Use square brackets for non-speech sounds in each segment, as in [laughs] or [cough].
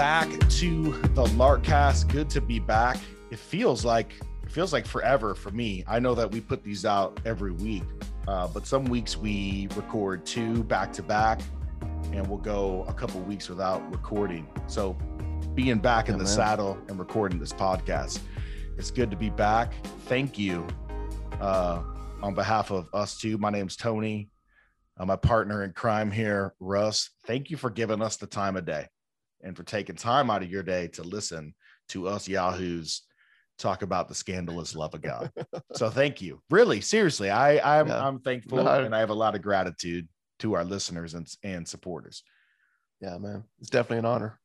Back to the Larkcast. Good to be back. It feels like it feels like forever for me. I know that we put these out every week, uh, but some weeks we record two back to back, and we'll go a couple weeks without recording. So, being back in the man. saddle and recording this podcast, it's good to be back. Thank you uh, on behalf of us too. My name's Tony. Uh, my partner in crime here, Russ. Thank you for giving us the time of day and for taking time out of your day to listen to us yahoos talk about the scandalous love of God. [laughs] so thank you. Really, seriously, I I'm yeah. I'm thankful no, and I have a lot of gratitude to our listeners and and supporters. Yeah, man. It's definitely an honor.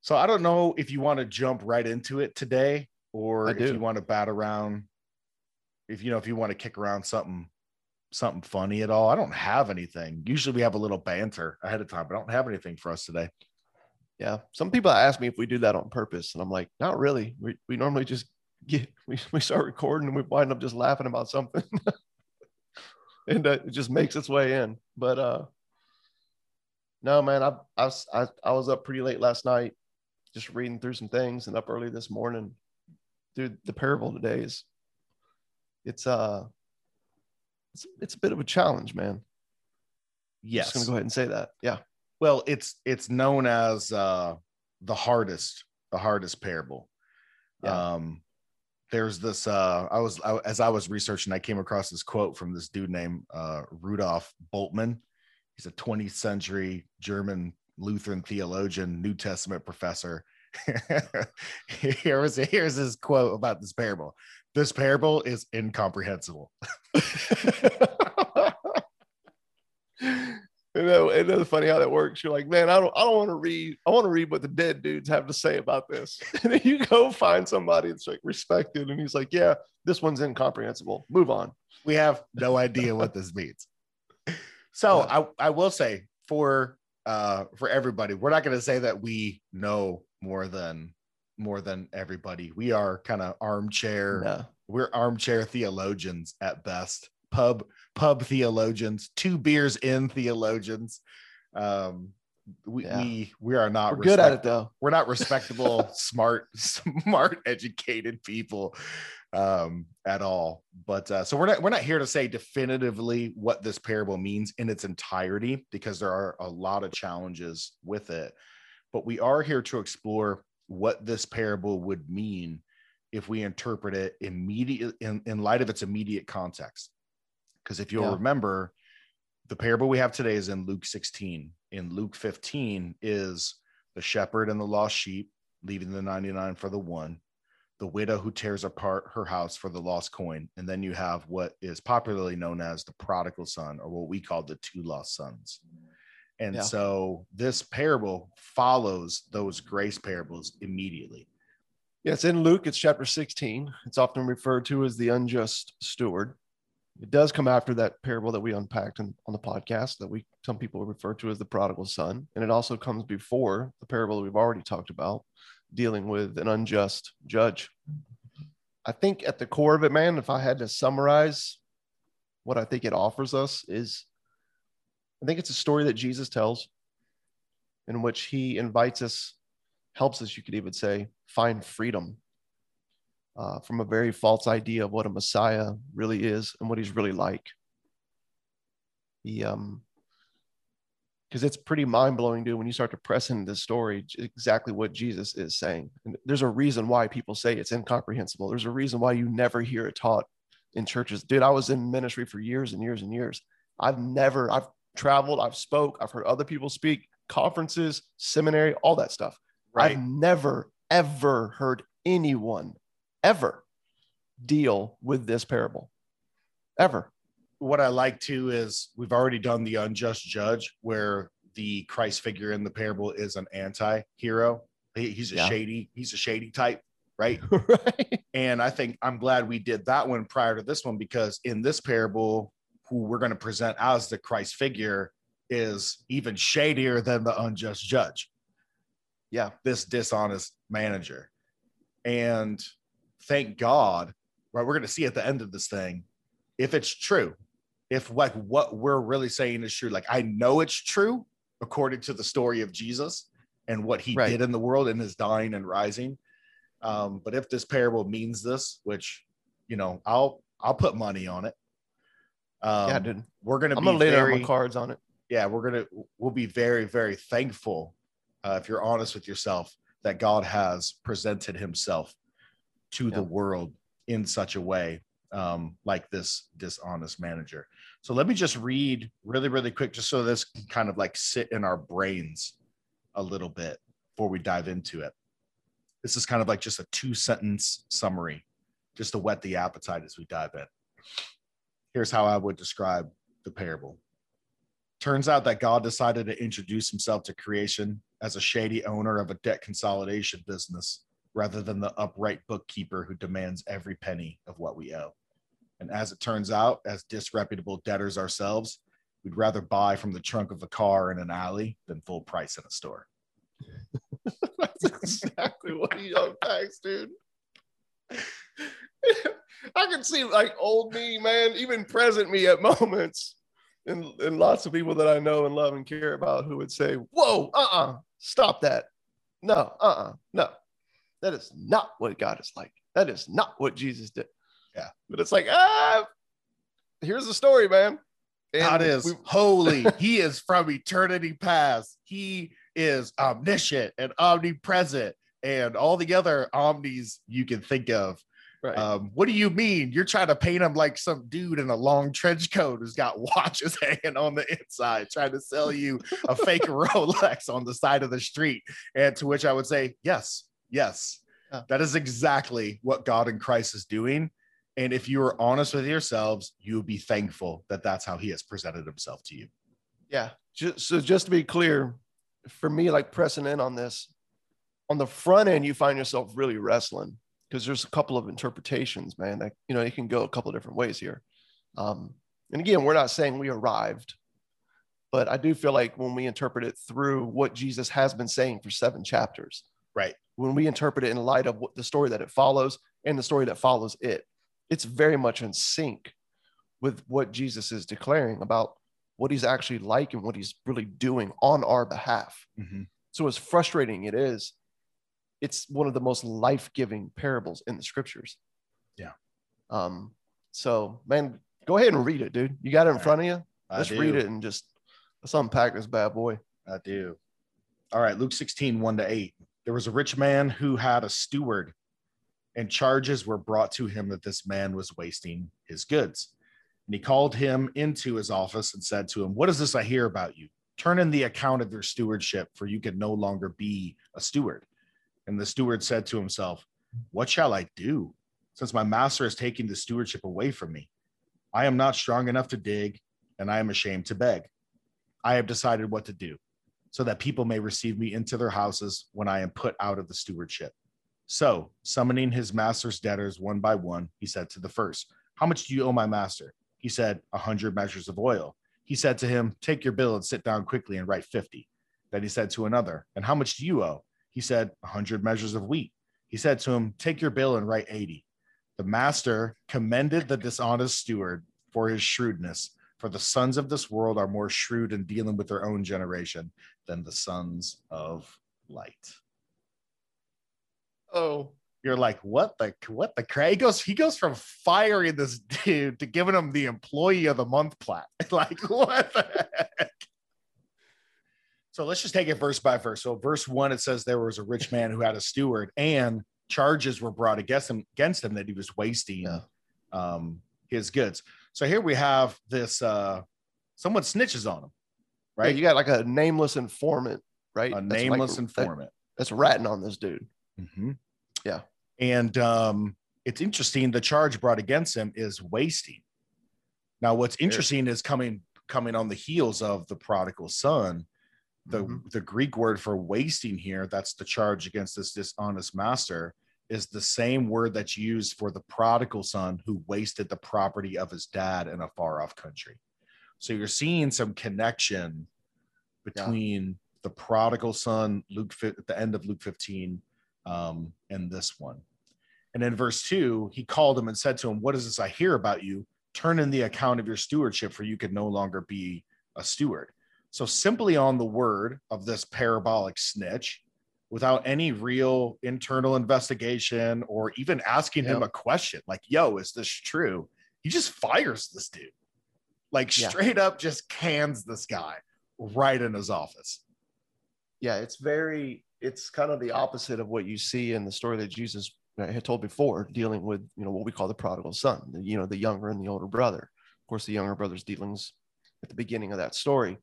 So I don't know if you want to jump right into it today or if you want to bat around if you know if you want to kick around something something funny at all. I don't have anything. Usually we have a little banter ahead of time, but I don't have anything for us today. Yeah. Some people ask me if we do that on purpose. And I'm like, not really. We, we normally just [laughs] get, we, we start recording and we wind up just laughing about something. [laughs] and uh, it just makes its way in. But uh, no, man, I, I, was, I, I was up pretty late last night, just reading through some things and up early this morning. Dude, the parable today is, it's, uh, it's, it's a bit of a challenge, man. Yes. I'm just gonna go ahead and say that. Yeah well it's it's known as uh the hardest the hardest parable. Yeah. um there's this uh i was I, as i was researching i came across this quote from this dude named uh rudolf bultmann he's a 20th century german lutheran theologian new testament professor. [laughs] Here's here's his quote about this parable. This parable is incomprehensible [laughs] [laughs] You know, it is funny how that works. You're like, man, I don't, I don't want to read. I want to read what the dead dudes have to say about this. [laughs] And then you go find somebody that's like respected, and he's like, yeah, this one's incomprehensible. Move on. We have no idea what this means. So yeah. I, I will say for uh for everybody, we're not going to say that we know more than more than everybody. We are kind of armchair. Yeah. We're armchair theologians at best pub pub theologians, two beers in theologians. Um, we, yeah. we we are not good at it though. We're not [laughs] respectable, smart, smart, educated people um, at all. But uh, so we're not we're not here to say definitively what this parable means in its entirety because there are a lot of challenges with it. But we are here to explore what this parable would mean if we interpret it immediate in, in light of its immediate context. Because if you'll yeah. remember, the parable we have today is in Luke 16. In Luke 15 is the shepherd and the lost sheep leaving the 99 for the one, the widow who tears apart her house for the lost coin. And then you have what is popularly known as the prodigal son, or what we call the two lost sons. And yeah. so this parable follows those grace parables immediately. Yes, in Luke, it's chapter 16. It's often referred to as the unjust steward. It does come after that parable that we unpacked on, on the podcast that we some people refer to as the prodigal son, and it also comes before the parable that we've already talked about, dealing with an unjust judge. I think at the core of it, man, if I had to summarize what I think it offers us is I think it's a story that Jesus tells in which he invites us, helps us, you could even say, find freedom uh, from a very false idea of what a Messiah really is and what he's really like. He, um, because it's pretty mind blowing, dude, when you start to press into this story, exactly what Jesus is saying. And there's a reason why people say it's incomprehensible. There's a reason why you never hear it taught in churches. Dude, I was in ministry for years and years and years. I've never, I've traveled, I've spoke, I've heard other people speak, conferences, seminary, all that stuff. Right. I've never, ever heard anyone ever deal with this parable. Ever. What I like too is we've already done the unjust judge, where the Christ figure in the parable is an anti-hero. He, he's a Yeah. shady, he's a shady type, right? [laughs] right. And I think I'm glad we did that one prior to this one because in this parable, who we're going to present as the Christ figure is even shadier than the unjust judge. Yeah. This dishonest manager. And thank God, right? We're going to see at the end of this thing if it's true, if like what we're really saying is true. Like I know it's true according to the story of Jesus and what he Right. did in the world and his dying and rising. Um, but if this parable means this, which you know, I'll I'll put money on it. Um, yeah, dude. we're gonna I'm be gonna lay down my cards on it. yeah, we're gonna we'll be very very thankful uh, if you're honest with yourself that God has presented Himself to the world in such a way um, like this dishonest manager. So let me just read really really quick, just so this can kind of like sit in our brains a little bit before we dive into it. This is kind of like just a two sentence summary, just to whet the appetite as we dive in. Here's how I would describe the parable. Turns out that God decided to introduce himself to creation as a shady owner of a debt consolidation business rather than the upright bookkeeper who demands every penny of what we owe. And as it turns out, as disreputable debtors ourselves, we'd rather buy from the trunk of a car in an alley than full price in a store. [laughs] That's exactly what he unpacks, dude. [laughs] I can see like old me, man, even present me at [laughs] moments, and, and lots of people that I know and love and care about who would say, Whoa, uh uh stop that. No, uh uh no. That is not what God is like. That is not what Jesus did. Yeah. But it's like, ah, here's the story, man. And God is we- holy. [laughs] he is from eternity past. He is omniscient and omnipresent and all the other omnis you can think of. right. Um, what do you mean? You're trying to paint him like some dude in a long trench coat who's got [laughs] watches hanging on the inside, trying to sell you a fake [laughs] Rolex on the side of the street. And to which I would say, yes, yes, Yeah. that is exactly what God in Christ is doing. And if you are honest with yourselves, you will be thankful that that's how he has presented himself to you. Yeah. Just, so just to be clear, for me, like pressing in on this, on the front end, you find yourself really wrestling because there's a couple of interpretations, man. That you know, it can go a couple of different ways here. Um, and again, we're not saying we arrived, but I do feel like when we interpret it through what Jesus has been saying for seven chapters, Right. When we interpret it in light of what the story that it follows and the story that follows it, it's very much in sync with what Jesus is declaring about what he's actually like and what he's really doing on our behalf. So, as frustrating it is, it's one of the most life giving parables in the scriptures. Yeah. Um, so, man, go ahead and read it, dude. You got it in All front of you. Let's read it and just let's unpack this bad boy. I do. All right, Luke 16, 1 to 8. There was a rich man who had a steward, and charges were brought to him that this man was wasting his goods. And he called him into his office and said to him, What is this I hear about you? Turn in the account of your stewardship, for you can no longer be a steward. And the steward said to himself, What shall I do, since my master is taking the stewardship away from me? I am not strong enough to dig, and I am ashamed to beg. I have decided what to do so that people may receive me into their houses when I am put out of the stewardship. So, summoning his master's debtors one by one, he said to the first, How much do you owe my master? He said, A hundred measures of oil. He said to him, Take your bill and sit down quickly and write 50. Then he said to another, And how much do you owe? He said, A hundred measures of wheat. He said to him, Take your bill and write 80. The master commended the dishonest steward for his shrewdness, for the sons of this world are more shrewd in dealing with their own generation than the sons of light. Oh, You're like, what the what the cra He goes, he goes from firing this dude to giving him the employee of the month plat. [laughs] like, what the heck? So let's just take it verse by verse. So verse one, it says there was a rich man who had a steward, and charges were brought against him against him that he was wasting Yeah. um, his goods. So here we have this uh someone snitches on him, right. right? you got like a nameless informant, right? a That's like- nameless that- informant. that's ratting on this dude. Mhm. Yeah. And um, it's interesting. The charge brought against him is wasting. Now, what's interesting is coming coming on the heels of the prodigal son. The Mhm. the Greek word for wasting here, that's the charge against this dishonest master, is the same word that's used for the prodigal son who wasted the property of his dad in a far off country. So you're seeing some connection between the prodigal son, Luke at the end of Luke 15, um, and this one. And in verse two, he called him and said to him, What is this I hear about you? Turn in the account of your stewardship, for you can no longer be a steward. So, simply on the word of this parabolic snitch, without any real internal investigation or even asking him a question like, Yo, is this true? He just fires this dude. Like, Yeah. straight up, just cans this guy right in his office. yeah it's very it's kind of the opposite of what you see in the story that jesus uh, had told before dealing with you know what we call the prodigal son the, you know the younger and the older brother of course the younger brother's dealings at the beginning of that story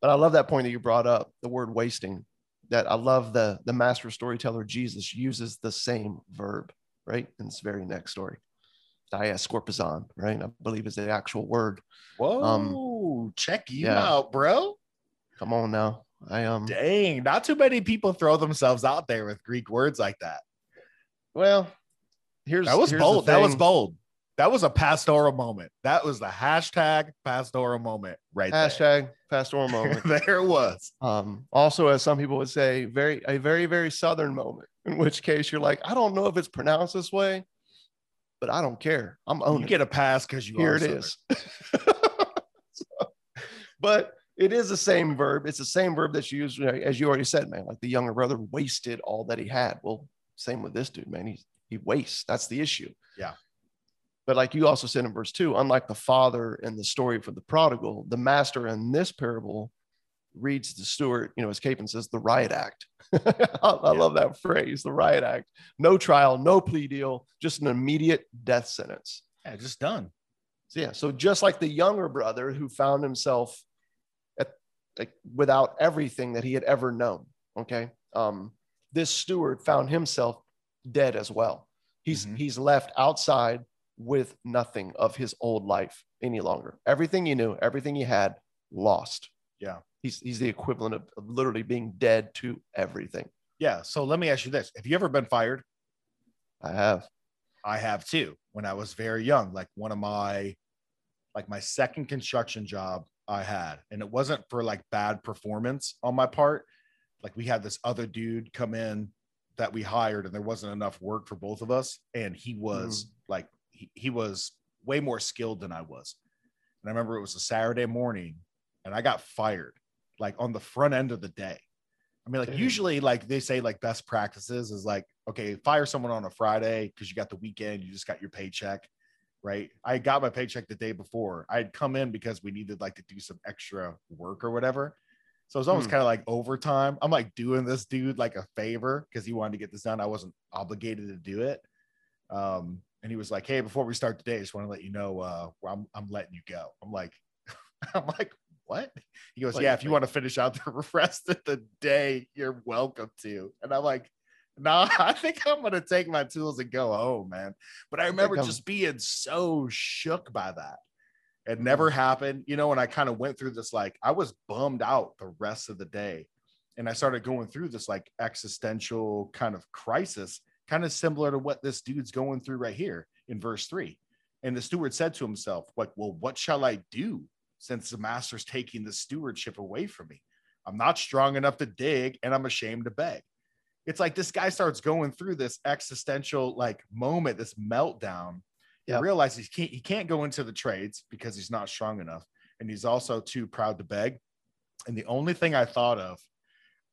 but i love that point that you brought up the word wasting that i love the the master storyteller jesus uses the same verb right in this very next story diascorpizon right i believe is the actual word Whoa, check you Um, yeah. out, bro. come on now i um Dang, not too many people throw themselves out there with Greek words like that. well here's That was here's bold. That was bold. That was a pastoral moment. That was the hashtag pastoral moment right hashtag pastoral moment there. [laughs] there it was. um also as some people would say very a very very southern moment in which case you're like i don't know if it's pronounced this way but i don't care i'm owning You get a pass because you here it Southern. is [laughs] So, but it is the same verb it's the same verb that's used as you already said man like the younger brother wasted all that he had well same with this dude man he he wastes that's the issue Yeah. But like you also said in verse two unlike the father in the story for the prodigal the master in this parable reads the steward you know as Capon says the riot act I, [laughs] I Yeah. love that phrase the riot act no trial no plea deal just an immediate death sentence Yeah, just done. so yeah, so just like the younger brother who found himself at like without everything that he had ever known. Okay. Um, this steward found himself dead as well. He's Mhm. he's left outside with nothing of his old life any longer. Everything he knew, everything he had, lost. Yeah. He's he's the equivalent of, of literally being dead to everything. Yeah. So let me ask you this: Have you ever been fired? I have. I have too. When I was very young, like one of my, like my second construction job I had, and it wasn't for like bad performance on my part. Like we had this other dude come in that we hired, and there wasn't enough work for both of us, and he was mm. like he, he was way more skilled than I was. And I remember it was a Saturday morning, and I got fired like on the front end of the day. I mean, like usually, like they say, like best practices is like, okay, fire someone on a Friday because you got the weekend, you just got your paycheck, right? I got my paycheck the day before. I had come in because we needed like to do some extra work or whatever. So it's almost Hmm. kind of like overtime. I'm like doing this dude like a favor because he wanted to get this done. I wasn't obligated to do it. Um, and he was like, "Hey, before we start today, I just want to let you know uh, I'm I'm letting you go." I'm like, [laughs] I'm like, what? He goes, Like- "Yeah, if you want to finish out the [laughs] rest of the day, you're welcome to." And I'm like, "No, [laughs] I think I'm gonna take my tools and go home, man." But I remember just being so shook by that. It never happened, you know. And I kind of went through this like I was bummed out the rest of the day, and I started going through this like existential kind of crisis, kind of similar to what this dude's going through right here in verse three. And the steward said to himself, "Like, well, what shall I do since the master's taking the stewardship away from me? I'm not strong enough to dig, and I'm ashamed to beg." It's like this guy starts going through this existential like moment, this meltdown. He realizes he can't he can't go into the trades because he's not strong enough, and he's also too proud to beg. And the only thing I thought of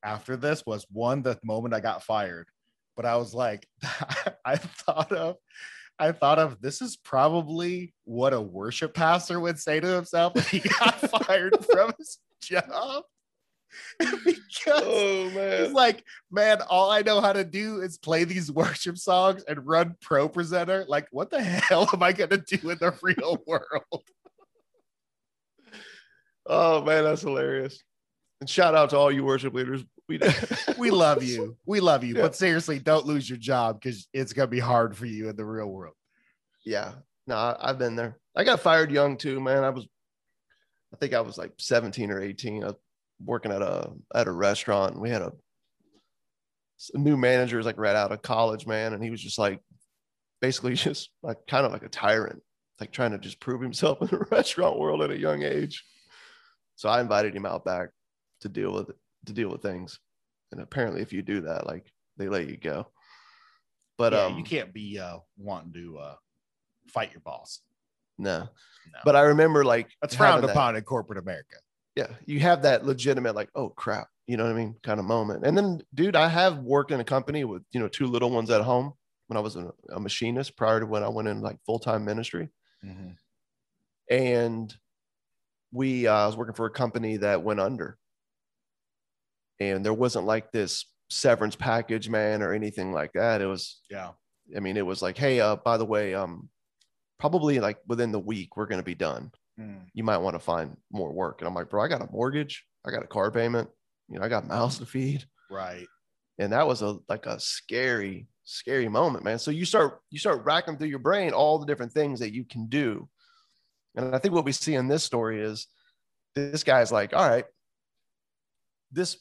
after this was one, the moment I got fired, but I was like, [laughs] I thought of, I thought of this is probably what a worship pastor would say to himself if he got [laughs] fired from his job. [laughs] because Oh He's like, man, all I know how to do is play these worship songs and run ProPresenter. Like, what the hell am I gonna do in the real world? Oh man, that's hilarious. And shout out to all you worship leaders. We We love you. We love you. [laughs] Yeah. But seriously, don't lose your job because it's gonna be hard for you in the real world. Yeah. No, I, I've been there. I got fired young too, man. I was, I think I was like 17 or 18. I working at a at a restaurant. And we had a, a new manager, was like right out of college, man, and he was just like basically [laughs] just like kind of like a tyrant, like trying to just prove himself [laughs] in the restaurant world at a young age. So I invited him out back to deal with it, to deal with things. And apparently, if you do that, like they let you go. But yeah, um, you can't be uh, wanting to uh, fight your boss. no. No. But I remember like That's frowned that- upon in corporate America. yeah, you have that legitimate like, oh crap, you know what I mean, kind of moment. And then, dude, I have worked in a company with you know two little ones at home when I was a, a machinist prior to when I went in like full time ministry, and we uh, I was working for a company that went under, and there wasn't like this severance package, man, or anything like that. It was Yeah. I mean, it was like, hey, uh, by the way, um, probably like within the week we're gonna be done. You might want to find more work. And I'm like, bro, I got a mortgage, I got a car payment, you know, I got mouths to feed. Right. And that was a like a scary, scary moment, man. So you start you start racking through your brain all the different things that you can do. And I think what we see in this story is this guy's like, all right, this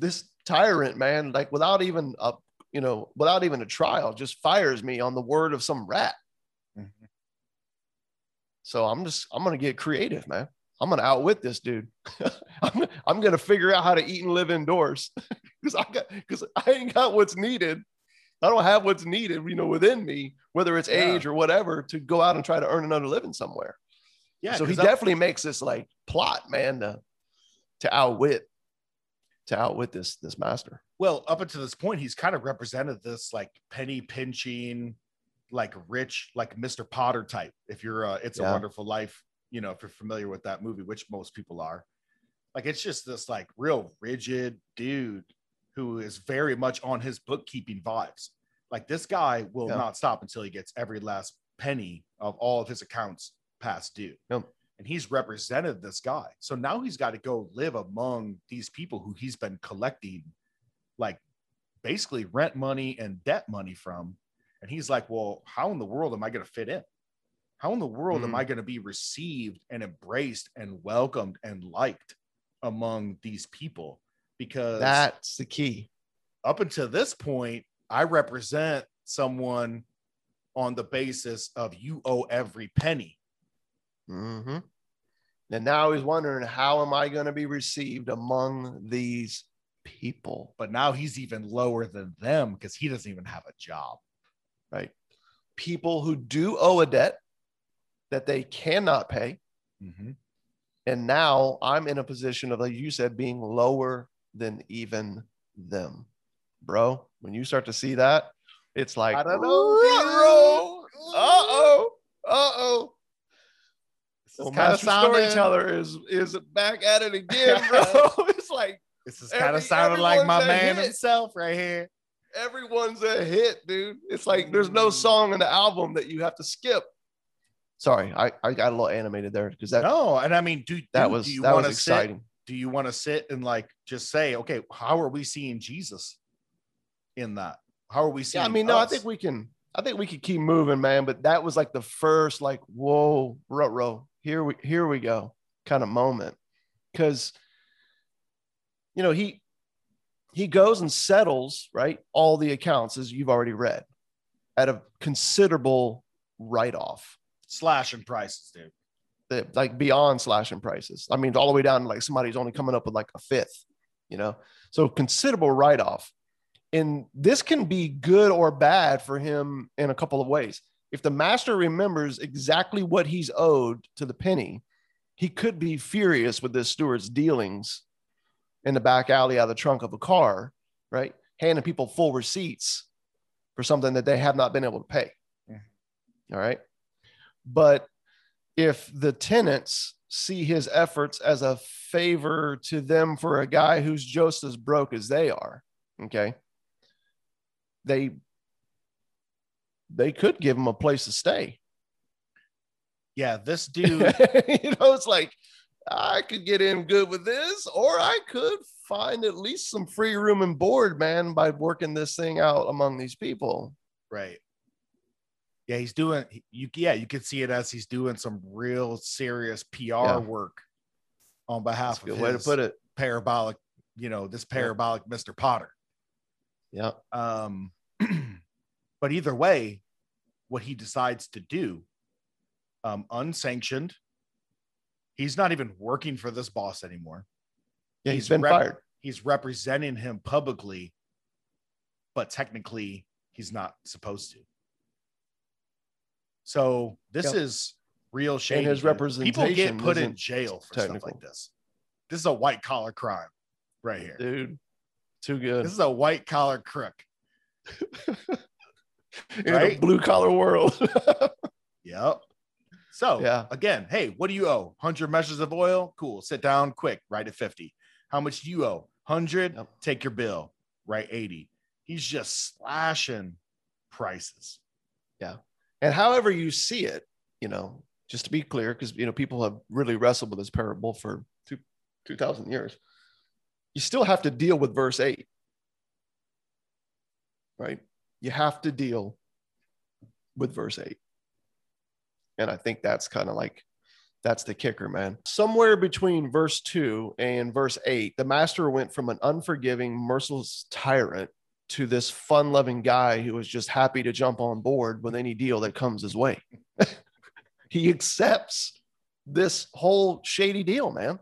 this tyrant, man, like without even a you know, without even a trial, just fires me on the word of some rat. Mm-hmm. So I'm just I'm gonna get creative, man. I'm gonna outwit this dude. [laughs] I'm, I'm gonna figure out how to eat and live indoors [laughs] because I got because I ain't got what's needed. I don't have what's needed, you know, within me, whether it's Yeah. age or whatever, to go out and try to earn another living somewhere. Yeah. so he definitely makes this like plot, man, to to outwit to outwit this this master. well, up until this point, he's kind of represented this like penny pinching, like rich, like Mr. Potter type. If you're uh It's a Wonderful Life, you know, if you're familiar with that movie, which most people are, like it's just this like real rigid dude who is very much on his bookkeeping vibes. Like this guy will Yeah. not stop until he gets every last penny of all of his accounts past due. Yep. And he's represented this guy. So now he's got to go live among these people who he's been collecting like basically rent money and debt money from. And he's like, well, how in the world am I going to fit in? How in the world am Mm. I going to be received and embraced and welcomed and liked among these people? Because That's the key. up until this point, I represent someone on the basis of you owe every penny. Hmm And now he's wondering, how am I going to be received among these people? But now he's even lower than them because he doesn't even have a job. Right? People who do owe a debt that they cannot pay. And now I'm in a position of, like you said, being lower than even them. Bro, when you start to see that, it's like, I don't know, Uh-oh. Uh-oh. Is kind of. Storyteller is is back at it again, [laughs] bro. [laughs] it's like This is kind of sounding like my man hit. himself right here. everyone's a hit, dude. It's like there's no mm. song in the album that you have to skip. Sorry, I, I got a little animated there because that No, and I mean, do that do- was do you that was want to sit? exciting. Do you want to sit and like just say, okay, how are we seeing Jesus in that? How are we seeing? Yeah, I mean, no, I think we can. I think we could keep moving, man. But that was like the first, like, whoa, row, here we here we go, kind of moment, because you know he he goes and settles right all the accounts as you've already read at a considerable write off, slashing prices, dude. that like beyond slashing prices. I mean, all the way down to like somebody's only coming up with like a fifth, you know, so considerable write off. And this can be good or bad for him in a couple of ways. If the master remembers exactly what he's owed to the penny, he could be furious with this steward's dealings in the back alley out of the trunk of a car, right? Handing people full receipts for something that they have not been able to pay. Mhm. All right. But if the tenants see his efforts as a favor to them for a guy who's just as broke as they are, okay, they they could give him a place to stay. Yeah, this [laughs] dude. you know, it's like I could get in good with this, or I could find at least some free room and board, man, by working this thing out among these people. right. Yeah, he's doing. You yeah, you can see it as he's doing some real serious PR Yeah. work on behalf That's of way to put it. parabolic, you know, this parabolic Mr. Potter. Yeah. Um, [clears throat] but either way, what he decides to do, um, unsanctioned, he's not even working for this boss anymore. Yeah, he's He's been rep- fired. He's representing him publicly, but technically he's not supposed to. So this Yep. is real shame. his here. People get put in jail for stuff like this. This is a white collar crime right here. Dude, too good. This is a white collar crook. [laughs] In a right? blue collar world. [laughs] Yep. So Yeah. again, hey, what do you owe? 100 measures of oil? Cool. Sit down quick. Write at 50. How much do you owe? 100? Yep. Take your bill. Write 80. He's just slashing prices. Yeah. And however you see it, you know, just to be clear, because you know people have really wrestled with this parable for two two thousand years. You still have to deal with verse eight, right? You have to deal with verse eight, and I think that's kind of like that's the kicker, man. Somewhere between verse two and verse eight, the master went from an unforgiving, merciless tyrant to this fun-loving guy who was just happy to jump on board with any deal that comes his way. [laughs] he accepts this whole shady deal, man.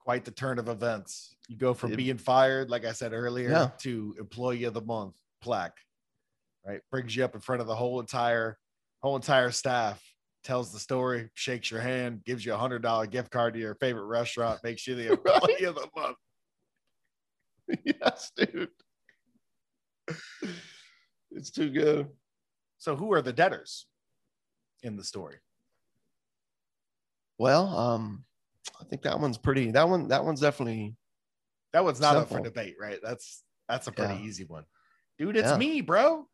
Quite the turn of events. You go from It- being fired, like I said earlier, Yeah. to employee of the month plaque. Right. Brings you up in front of the whole entire whole entire staff, tells the story, shakes your hand, gives you a hundred dollar gift card to your favorite restaurant, makes you the [laughs] employee of the month. [laughs] yes, dude. It's too good. So who are the debtors in the story? Well, um, I think that one's pretty. That one, that one's definitely That one's not up for debate, right? That's that's a pretty Yeah. easy one. Dude, it's Yeah. me, bro.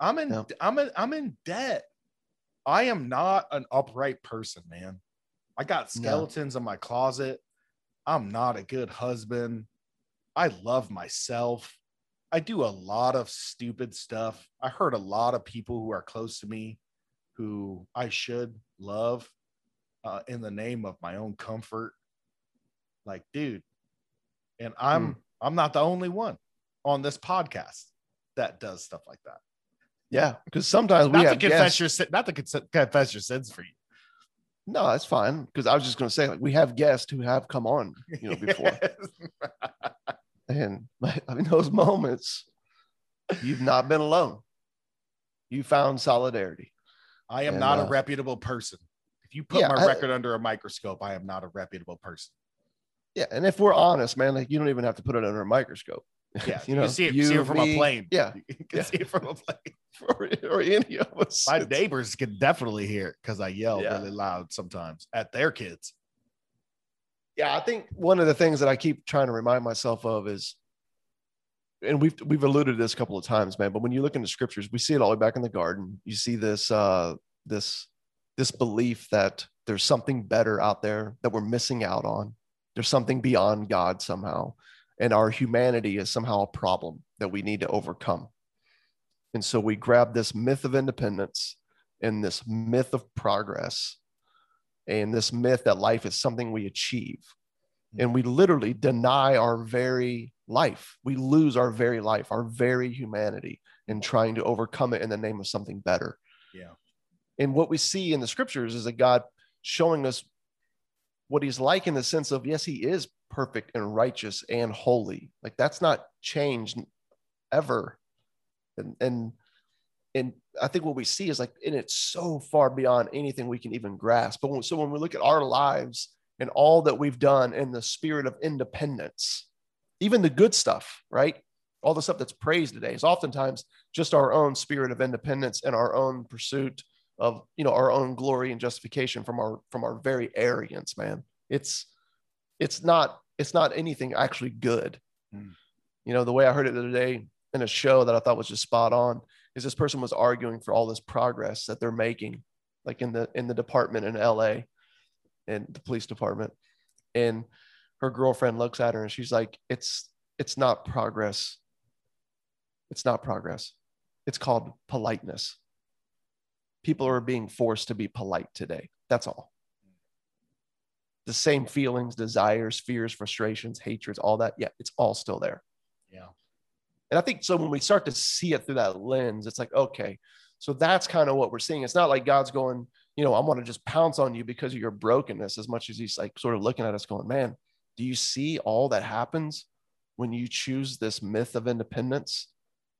I'm in Yeah. I'm in I'm in debt. I am not an upright person, man. I got No. skeletons in my closet. I'm not a good husband. I love myself. I do a lot of stupid stuff. I hurt a lot of people who are close to me who I should love uh, in the name of my own comfort. Like, dude, and I'm Hmm. I'm not the only one on this podcast that does stuff like that. yeah. Because sometimes we Not to have confess guests. your sin, not to con- confess your sins for you. No, that's fine. Because I was just going to say, like, we have guests who have come on, you know, before, [laughs] [laughs] and in those moments, you've not been alone. You found solidarity. I am And, not uh, a reputable person. If you put yeah, my I- record under a microscope, I am not a reputable person. Yeah, and if we're honest, man, like you don't even have to put it under a microscope. [laughs] Yeah, you you, know, can see it, you, see it from me, a plane. Yeah, [laughs] you can Yeah. see it from a plane. [laughs] or, or any of us. My neighbors can definitely hear it because I yell Yeah. really loud sometimes at their kids. yeah, I think one of the things that I keep trying to remind myself of is, and we've we've alluded to this a couple of times, man. But when you look into scriptures, we see it all the way back in the garden. You see this uh, this this belief that there's something better out there that we're missing out on. There's something beyond God somehow, and our humanity is somehow a problem that we need to overcome. And so we grab this myth of independence and this myth of progress and this myth that life is something we achieve. Hmm. And we literally deny our very life. We lose our very life, our very humanity in trying to overcome it in the name of something better. Yeah. And what we see in the scriptures is that God showing us what he's like in the sense of, yes, he is perfect and righteous and holy. Like that's not changed ever. And, and, and I think what we see is like, and it's so far beyond anything we can even grasp. But when, so when we look at our lives and all that we've done in the spirit of independence, even the good stuff, right? All the stuff that's praised today is oftentimes just our own spirit of independence and our own pursuit of, you know, our own glory and justification from our from our very arrogance, man. It's it's not it's not anything actually good. Mm. You know, the way I heard it the other day in a show that I thought was just spot on is this person was arguing for all this progress that they're making, like in the in the department in LA and the police department. And her girlfriend looks at her and she's like, It's it's not progress. It's not progress. It's called politeness. People are being forced to be polite today. That's all. the same feelings, desires, fears, frustrations, hatreds, all that. Yeah, it's all still there. Yeah. And I think so when we start to see it through that lens, it's like, okay, so that's kind of what we're seeing. It's not like God's going, you know, I want to just pounce on you because of your brokenness as much as he's like sort of looking at us going, man, do you see all that happens when you choose this myth of independence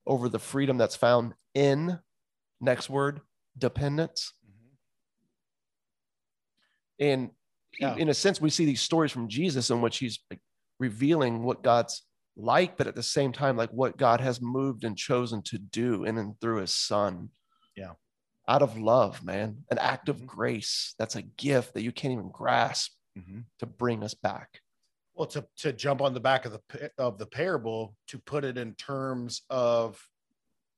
over the freedom that's found in next word dependence? And Yeah. in a sense, we see these stories from Jesus in which he's like revealing what God's like, but at the same time, like what God has moved and chosen to do in and through his son. Yeah. Out of love, man, an act of Mhm. grace. That's a gift that you can't even grasp to bring us back. Well, to to jump on the back of the of the parable to put it in terms of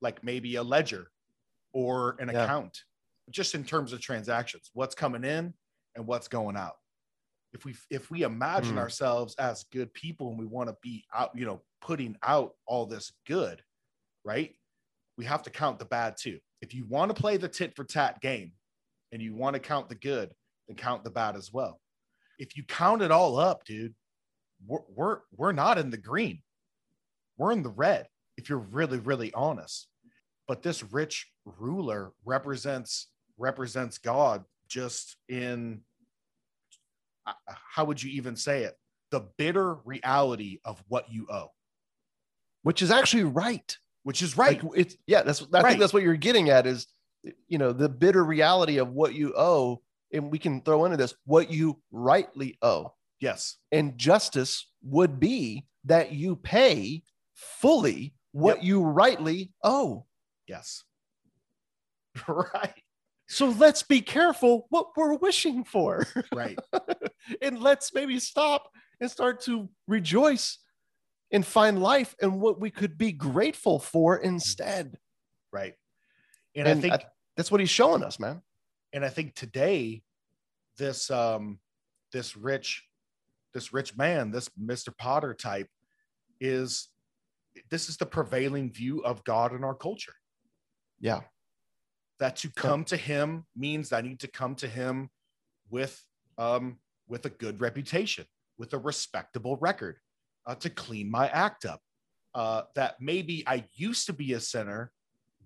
like maybe a ledger or an Yeah. account, just in terms of transactions, what's coming in and what's going out. If we if we imagine Mm. ourselves as good people and we want to be out, you know, putting out all this good, right? We have to count the bad too. If you want to play the tit for tat game and you want to count the good, then count the bad as well. If you count it all up, dude, we're we're, we're not in the green. We're in the red if you're really really honest. But this rich ruler represents represents God just in uh, how would you even say it? The bitter reality of what you owe, Which is actually right. which is right. Like it's yeah, that's I Right. think that's what you're getting at is you know the bitter reality of what you owe, and we can throw into this what you rightly owe. yes. And justice would be that you pay fully what Yep. you rightly owe. Yes. [laughs] right. So let's be careful what we're wishing for. Right. [laughs] and let's maybe stop and start to rejoice and find life and what we could be grateful for instead. Right. And, And I think I- That's what he's showing us, man. and I think today, this um this rich, this rich man, this Mr. Potter type, is this is the prevailing view of God in our culture. Yeah. That to come to him means I need to come to him with um with a good reputation, with a respectable record, uh, to clean my act up. Uh, that maybe I used to be a sinner,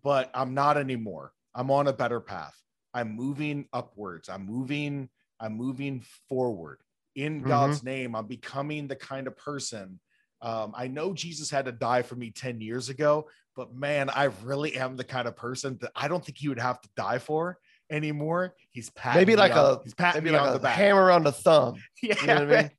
but I'm not anymore. I'm on a better path. I'm moving upwards. I'm moving, I'm moving forward in Mhm. God's name. I'm becoming the kind of person. Um, I know Jesus had to die for me 10 years ago, but man, I really am the kind of person that I don't think he would have to die for anymore. He's patting Maybe like on- a he's patting maybe like on a the back. hammer on the thumb. yeah, [laughs] You know what I mean?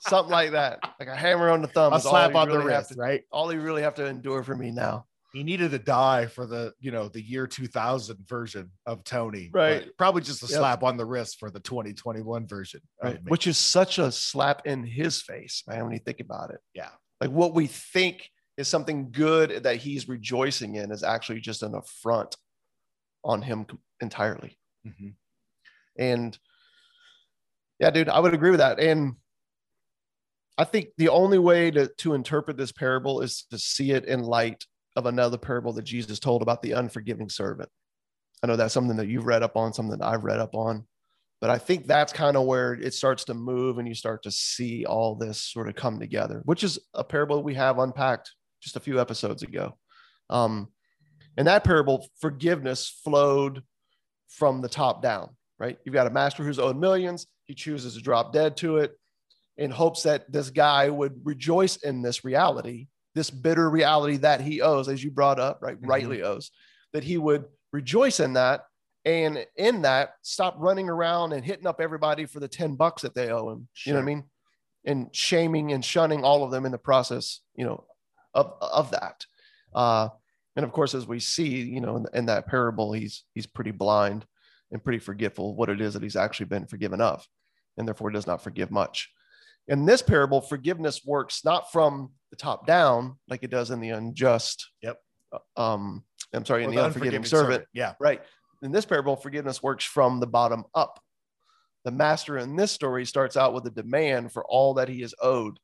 Something like that. Like a hammer on the thumb. a slap on the really have wrist, to- right? all you really have to endure for me now. He needed to die for the you know the year 2000 version of Tony, Right. Probably just a Yep. slap on the wrist for the 2021 version. Right. Which is such a slap in his face, man, when you think about it. yeah, Like what we think is something good that he's rejoicing in is actually just an affront on him entirely. Mhm. And yeah, dude, I would agree with that. And I think the only way to, to interpret this parable is to see it in light of another parable that Jesus told about the unforgiving servant. I know that's something that you've read up on, something that I've read up on, but I think that's kind of where it starts to move and you start to see all this sort of come together, which is a parable we have unpacked just a few episodes ago. Um, in that parable, forgiveness flowed from the top down, right? You've got a master who's owed millions. He chooses to drop dead to it in hopes that this guy would rejoice in this reality, this bitter reality that he owes, as you brought up, right? Mhm. Rightly owes, that he would rejoice in that. And in that, stop running around and hitting up everybody for the 10 bucks that they owe him. You know what I mean? And shaming and shunning all of them in the process, you know, of, of that. Uh, and of course, as we see, you know, in, in that parable, he's he's pretty blind and pretty forgetful of what it is that he's actually been forgiven of, and therefore does not forgive much. In this parable, forgiveness works not from the top down like it does in the unjust. Yep. Um, I'm sorry, in Or the, unforgiving, servant. Yeah, Right. In this parable, forgiveness works from the bottom up. The master in this story starts out with a demand for all that he is owed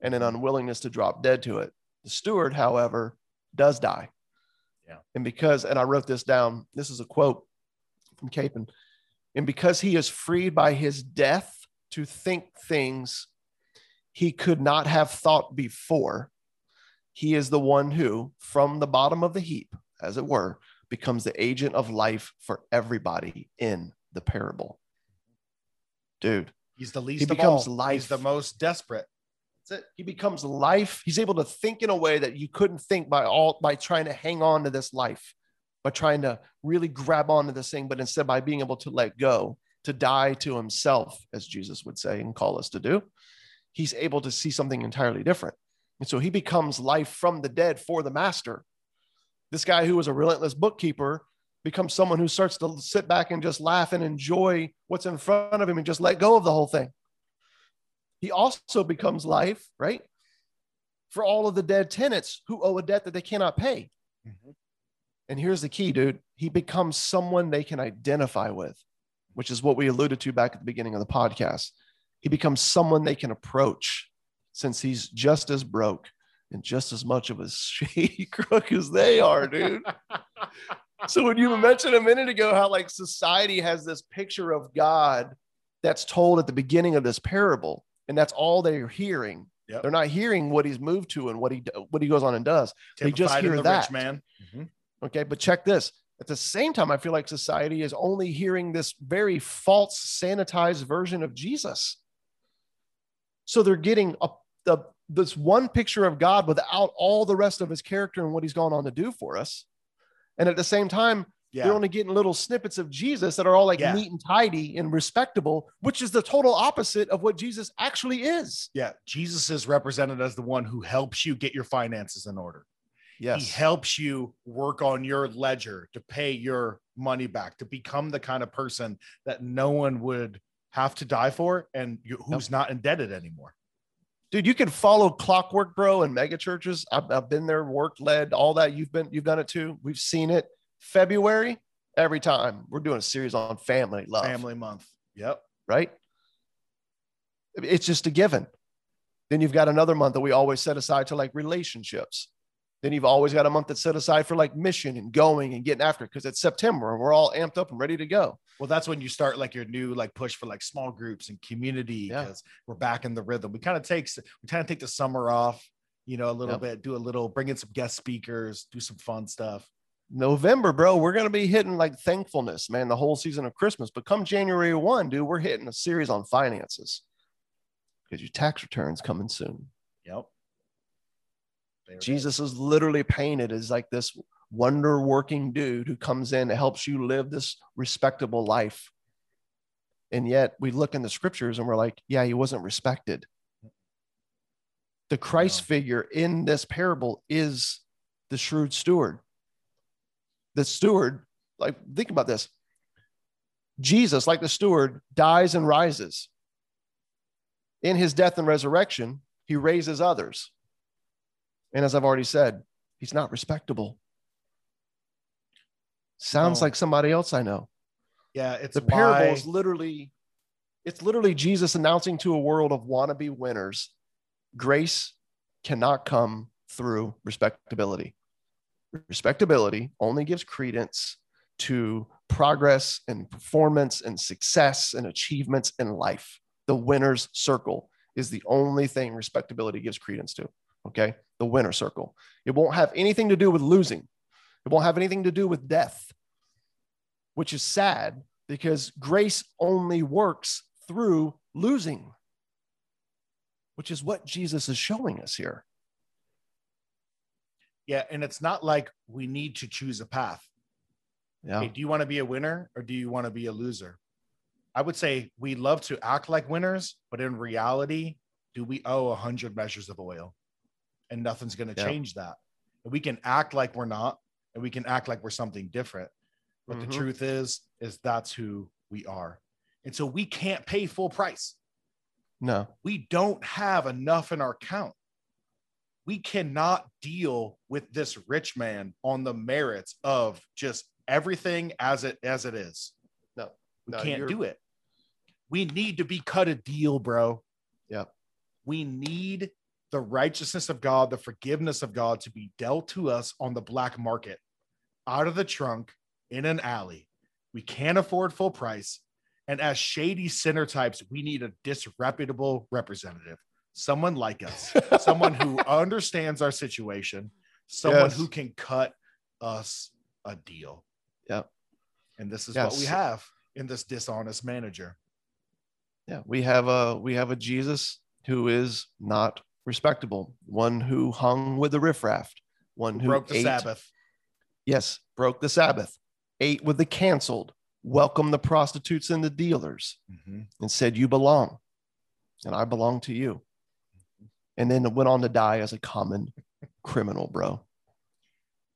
and an unwillingness to drop dead to it. The steward, however, does die. Yeah. And because, and I wrote this down, this is a quote from Capon. And because he is freed by his death to think things he could not have thought before. He is the one who, from the bottom of the heap, as it were, becomes the agent of life for everybody in the parable. Dude, He's the least He of becomes all. life. He's the most desperate. That's it. He becomes life. He's able to think in a way that you couldn't think by all by trying to hang on to this life, by trying to really grab onto this thing, but instead by being able to let go, to die to himself, as Jesus would say and call us to do. He's able to see something entirely different. And so he becomes life from the dead for the master. This guy who was a relentless bookkeeper becomes someone who starts to sit back and just laugh and enjoy what's in front of him and just let go of the whole thing he also becomes life, right? For all of the dead tenants who owe a debt that they cannot pay. Mm-hmm. And here's the key, dude. He becomes someone they can identify with, which is what we alluded to back at the beginning of the podcast. He becomes someone they can approach since he's just as broke and just as much of a [laughs] shady crook as they are, dude. [laughs] so when you mentioned a minute ago how like society has this picture of God that's told at the beginning of this parable, and that's all they're hearing. Yep. They're not hearing what he's moved to and what he what he goes on and does. They just hear the that. rich man. Mm-hmm. Okay, but check this. At the same time, I feel like society is only hearing this very false, sanitized version of Jesus. So they're getting a, the this one picture of God without all the rest of his character and what he's gone on to do for us. And at the same time, Yeah. they're only getting little snippets of Jesus that are all like Yeah. neat and tidy and respectable, which is the total opposite of what Jesus actually is. Yeah. Jesus is represented as the one who helps you get your finances in order. Yes. He helps you work on your ledger to pay your money back, to become the kind of person that no one would have to die for and you, who's not indebted anymore. dude you can follow clockwork bro and mega churches I've, I've been there worked led all that you've been you've done it too we've seen it february every time we're doing a series on family love Family month. Yep. right it's just a given then you've got another month that we always set aside to like relationships then you've always got a month that's set aside for like mission and going and getting after it because it's september and we're all amped up and ready to go Well, that's when you start like your new like push for like small groups and community Yeah. because we're back in the rhythm. We kind of takes we kind of take the summer off, you know, a little Yep. bit, do a little, bring in some guest speakers, do some fun stuff. November, bro, we're going to be hitting like thankfulness, man, the whole season of Christmas. But come January 1, dude, we're hitting a series on finances because your tax returns coming soon. Yep. There. Jesus is literally painted as like this wonder working dude who comes in and helps you live this respectable life. And yet we look in the scriptures and we're like, yeah, he wasn't respected. The Christ figure in this parable is the shrewd steward. The steward, like, think about this Jesus, like the steward, dies and rises. In his death and resurrection, he raises others. And as I've already said, he's not respectable. Sounds No. like somebody else I know. Yeah, it's The parable why- is literally, it's literally Jesus announcing to a world of wannabe winners, grace cannot come through respectability. Respectability only gives credence to progress and performance and success and achievements in life. The winner's circle is the only thing respectability gives credence to. Okay. The winner circle. It won't have anything to do with losing, it won't have anything to do with death, which is sad because grace only works through losing, which is what Jesus is showing us here. Yeah, and it's not like we need to choose a path. Yeah. Hey, do you want to be a winner or do you want to be a loser? I would say we love to act like winners, but in reality, do we owe a hundred measures of oil? And nothing's going to Yeah. change that. And we can act like we're not, and we can act like we're something different. But Mhm. the truth is, is that's who we are. And so we can't pay full price. No. We don't have enough in our account. We cannot deal with this rich man on the merits of just everything as it as it is. No. We No, can't do it. We need to be cut a deal, bro. Yep. We need the righteousness of God, the forgiveness of God to be dealt to us on the black market, out of the trunk in an alley. We can't afford full price. And as shady sinner types, we need a disreputable representative, someone like us, someone who [laughs] understands our situation, someone Yes. who can cut us a deal. Yep. And this is what we have in this dishonest manager. Yeah, we have a we have a Jesus who is not respectable, one who hung with the riffraff, one who Broke the ate- Sabbath. Yes, broke the Sabbath, ate with the canceled, welcomed the prostitutes and the dealers, Mhm. and said, "You belong, and I belong to you," and then went on to die as a common criminal, bro.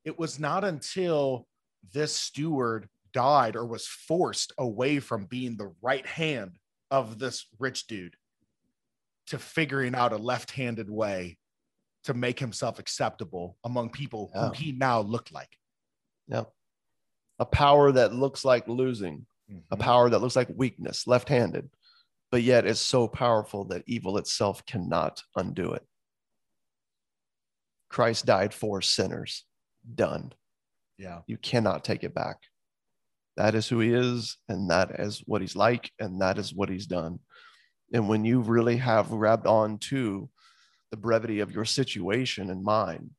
It was not until this steward died or was forced away from being the right hand of this rich dude to figuring out a left-handed way to make himself acceptable among people Yeah. who he now looked like. Yep. A power that looks like losing, a Mhm. power that looks like weakness, left handed, but yet it's so powerful that evil itself cannot undo it. Christ died for sinners. Done. Yeah. You cannot take it back. That is who he is, and that is what he's like, and that is what he's done. And when you really have grabbed on to the brevity of your situation and mine,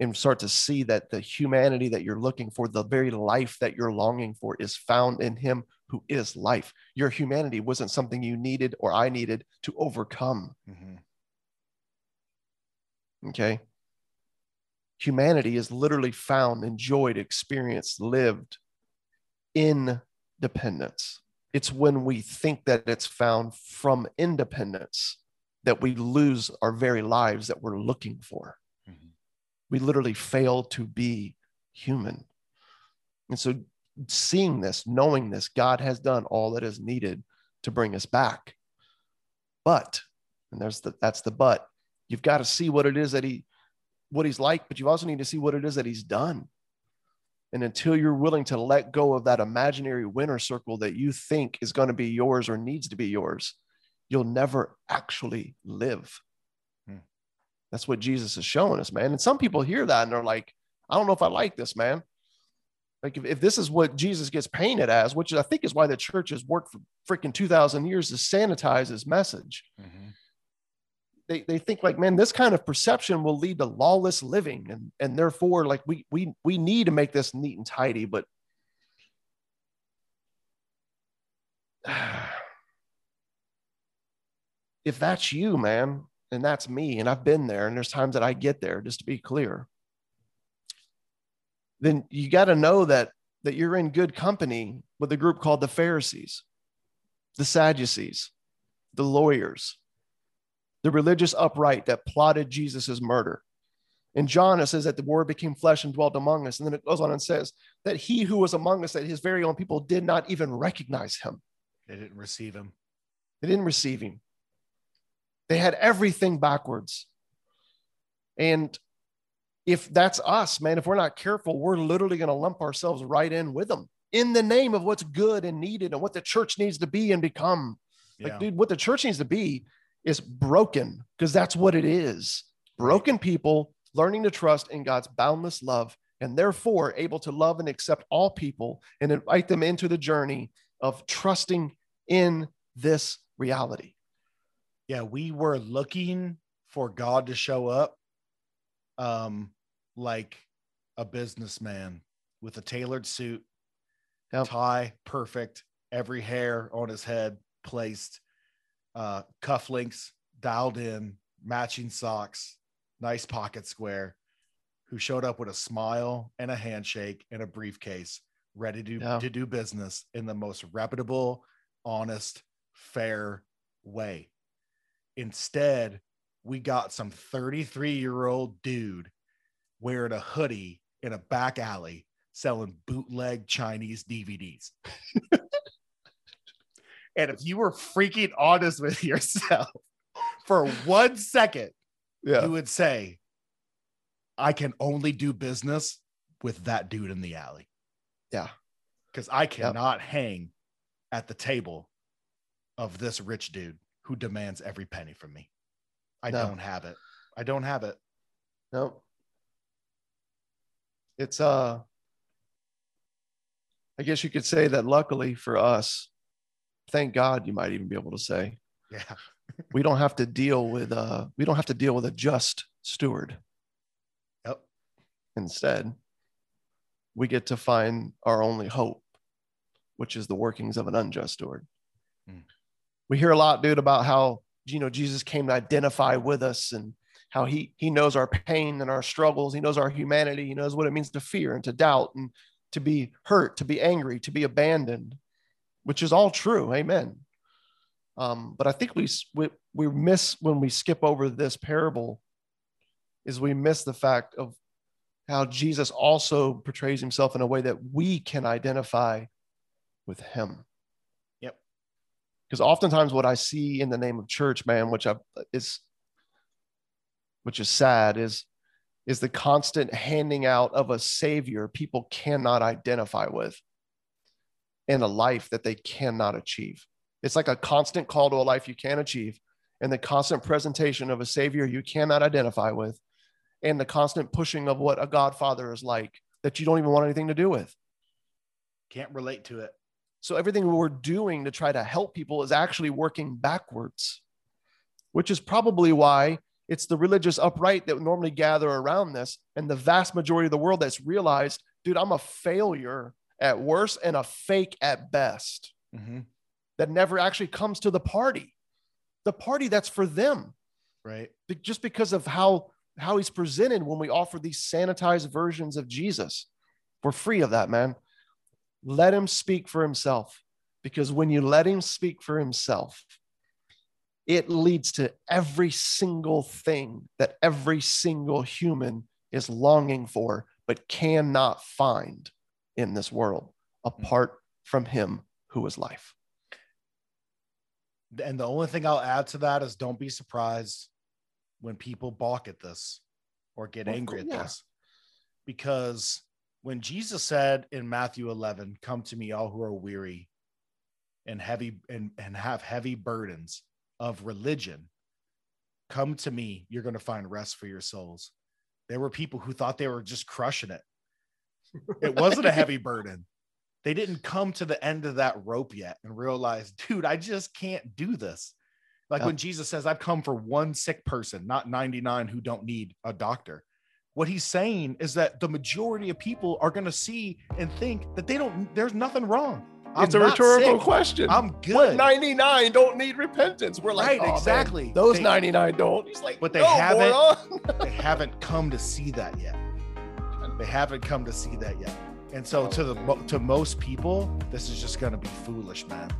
and start to see that the humanity that you're looking for, the very life that you're longing for, is found in him who is life. Your humanity wasn't something you needed or I needed to overcome. Mhm. Okay. Humanity is literally found, enjoyed, experienced, lived in dependence. It's when we think that it's found from independence that we lose our very lives that we're looking for. We literally fail to be human. And so, seeing this, knowing this, God has done all that is needed to bring us back. But, and there's the that's the but, you've got to see what it is that he what he's like, but you also need to see what it is that he's done. And until you're willing to let go of that imaginary winner circle that you think is going to be yours or needs to be yours, you'll never actually live. That's what Jesus is showing us, man. And some people hear that and they're like, I don't know if I like this, man. Like, if, if this is what Jesus gets painted as, which I think is why the church has worked for freaking 2,000 years to sanitize his message, Mhm. they, they think like man this kind of perception will lead to lawless living and and therefore like we we we need to make this neat and tidy but [sighs] if that's you man and that's me and i've been there and there's times that i get there just to be clear then you got to know that that you're in good company with a group called the pharisees the sadducees the lawyers the religious upright that plotted Jesus' murder. In John, it says that the word became flesh and dwelt among us. And then it goes on and says that he who was among us, that his very own people did not even recognize him. They didn't receive him. They didn't receive him. They had everything backwards. And if that's us, man, if we're not careful, we're literally going to lump ourselves right in with them in the name of what's good and needed and what the church needs to be and become. Like, dude, what the church needs to be is broken because that's what it is. Broken people learning to trust in God's boundless love and therefore able to love and accept all people and invite them into the journey of trusting in this reality. Yeah we were looking for god to show up um like a businessman with a tailored suit Yep. tie perfect every hair on his head placed uh cufflinks dialed in matching socks nice pocket square who showed up with a smile and a handshake and a briefcase ready to, to do business in the most reputable honest fair way Instead, we got some 33 year old dude wearing a hoodie in a back alley selling bootleg Chinese DVDs. [laughs] and if you were freaking honest with yourself for one second, Yeah. you would say, I can only do business with that dude in the alley. Yeah. Because I cannot hang at the table of this rich dude who demands every penny from me. I No. don't have it. I don't have it. Nope. It's uh I guess you could say that luckily for us, thank God, you might even be able to say, Yeah. [laughs] we don't have to deal with uh we don't have to deal with a just steward. Yep. Instead, we get to find our only hope, which is the workings of an unjust steward. Mm. We hear a lot, dude, about how you know Jesus came to identify with us and how he he knows our pain and our struggles. He knows our humanity. He knows what it means to fear and to doubt and to be hurt, to be angry, to be abandoned, which is all true. Amen. Um, but I think we, we we miss when we skip over this parable is we miss the fact of how Jesus also portrays himself in a way that we can identify with him. Because oftentimes what I see in the name of church, man, which I is which is sad, is is the constant handing out of a savior people cannot identify with in a life that they cannot achieve. It's like a constant call to a life you can't achieve, and the constant presentation of a savior you cannot identify with, and the constant pushing of what a godfather is like that you don't even want anything to do with. Can't relate to it. So everything we're doing to try to help people is actually working backwards, which is probably why it's the religious upright that normally gather around this. And the vast majority of the world that's realized, dude, I'm a failure at worst and a fake at best Mm-hmm. that never actually comes to the party. The party that's for them, Right. just because of how how he's presented when we offer these sanitized versions of Jesus. We're free of that, man. Let him speak for himself. Because when you let him speak for himself, it leads to every single thing that every single human is longing for, but cannot find in this world apart from him who is life. And the only thing I'll add to that is don't be surprised when people balk at this or get Of angry at yeah. this. Because when Jesus said in Matthew 11, Come to me, all who are weary and heavy and, and have heavy burdens of religion, come to me, you're going to find rest for your souls. There were people who thought they were just crushing it. It wasn't a heavy [laughs] burden. They didn't come to the end of that rope yet and realize, dude, I just can't do this. Like Yeah. when Jesus says, I've come for one sick person, not 99 who don't need a doctor. What he's saying is that the majority of people are going to see and think that they don't, there's nothing wrong. I'm it's a rhetorical sick. question. I'm What good. 99 don't need repentance? We're like, Right, "Oh, man, exactly. those They- 99 don't. He's like, But they no, haven't- [laughs] they haven't come to see that yet. They haven't come to see that yet. And so to the to most people, this is just going to be foolish, man.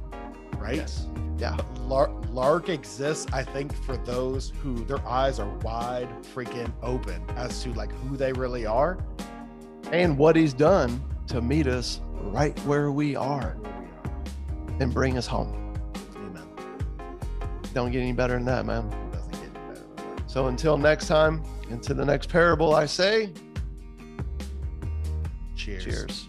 Right? Yes. Yeah. Lark, Lark exists, I think, for those who their eyes are wide freaking open as to like who they really are. And what he's done to meet us right where we are Where we are. and bring us home. Amen. Don't get any better than that, man. Doesn't get better that. So until next time, into the next parable, I say, Cheers. cheers.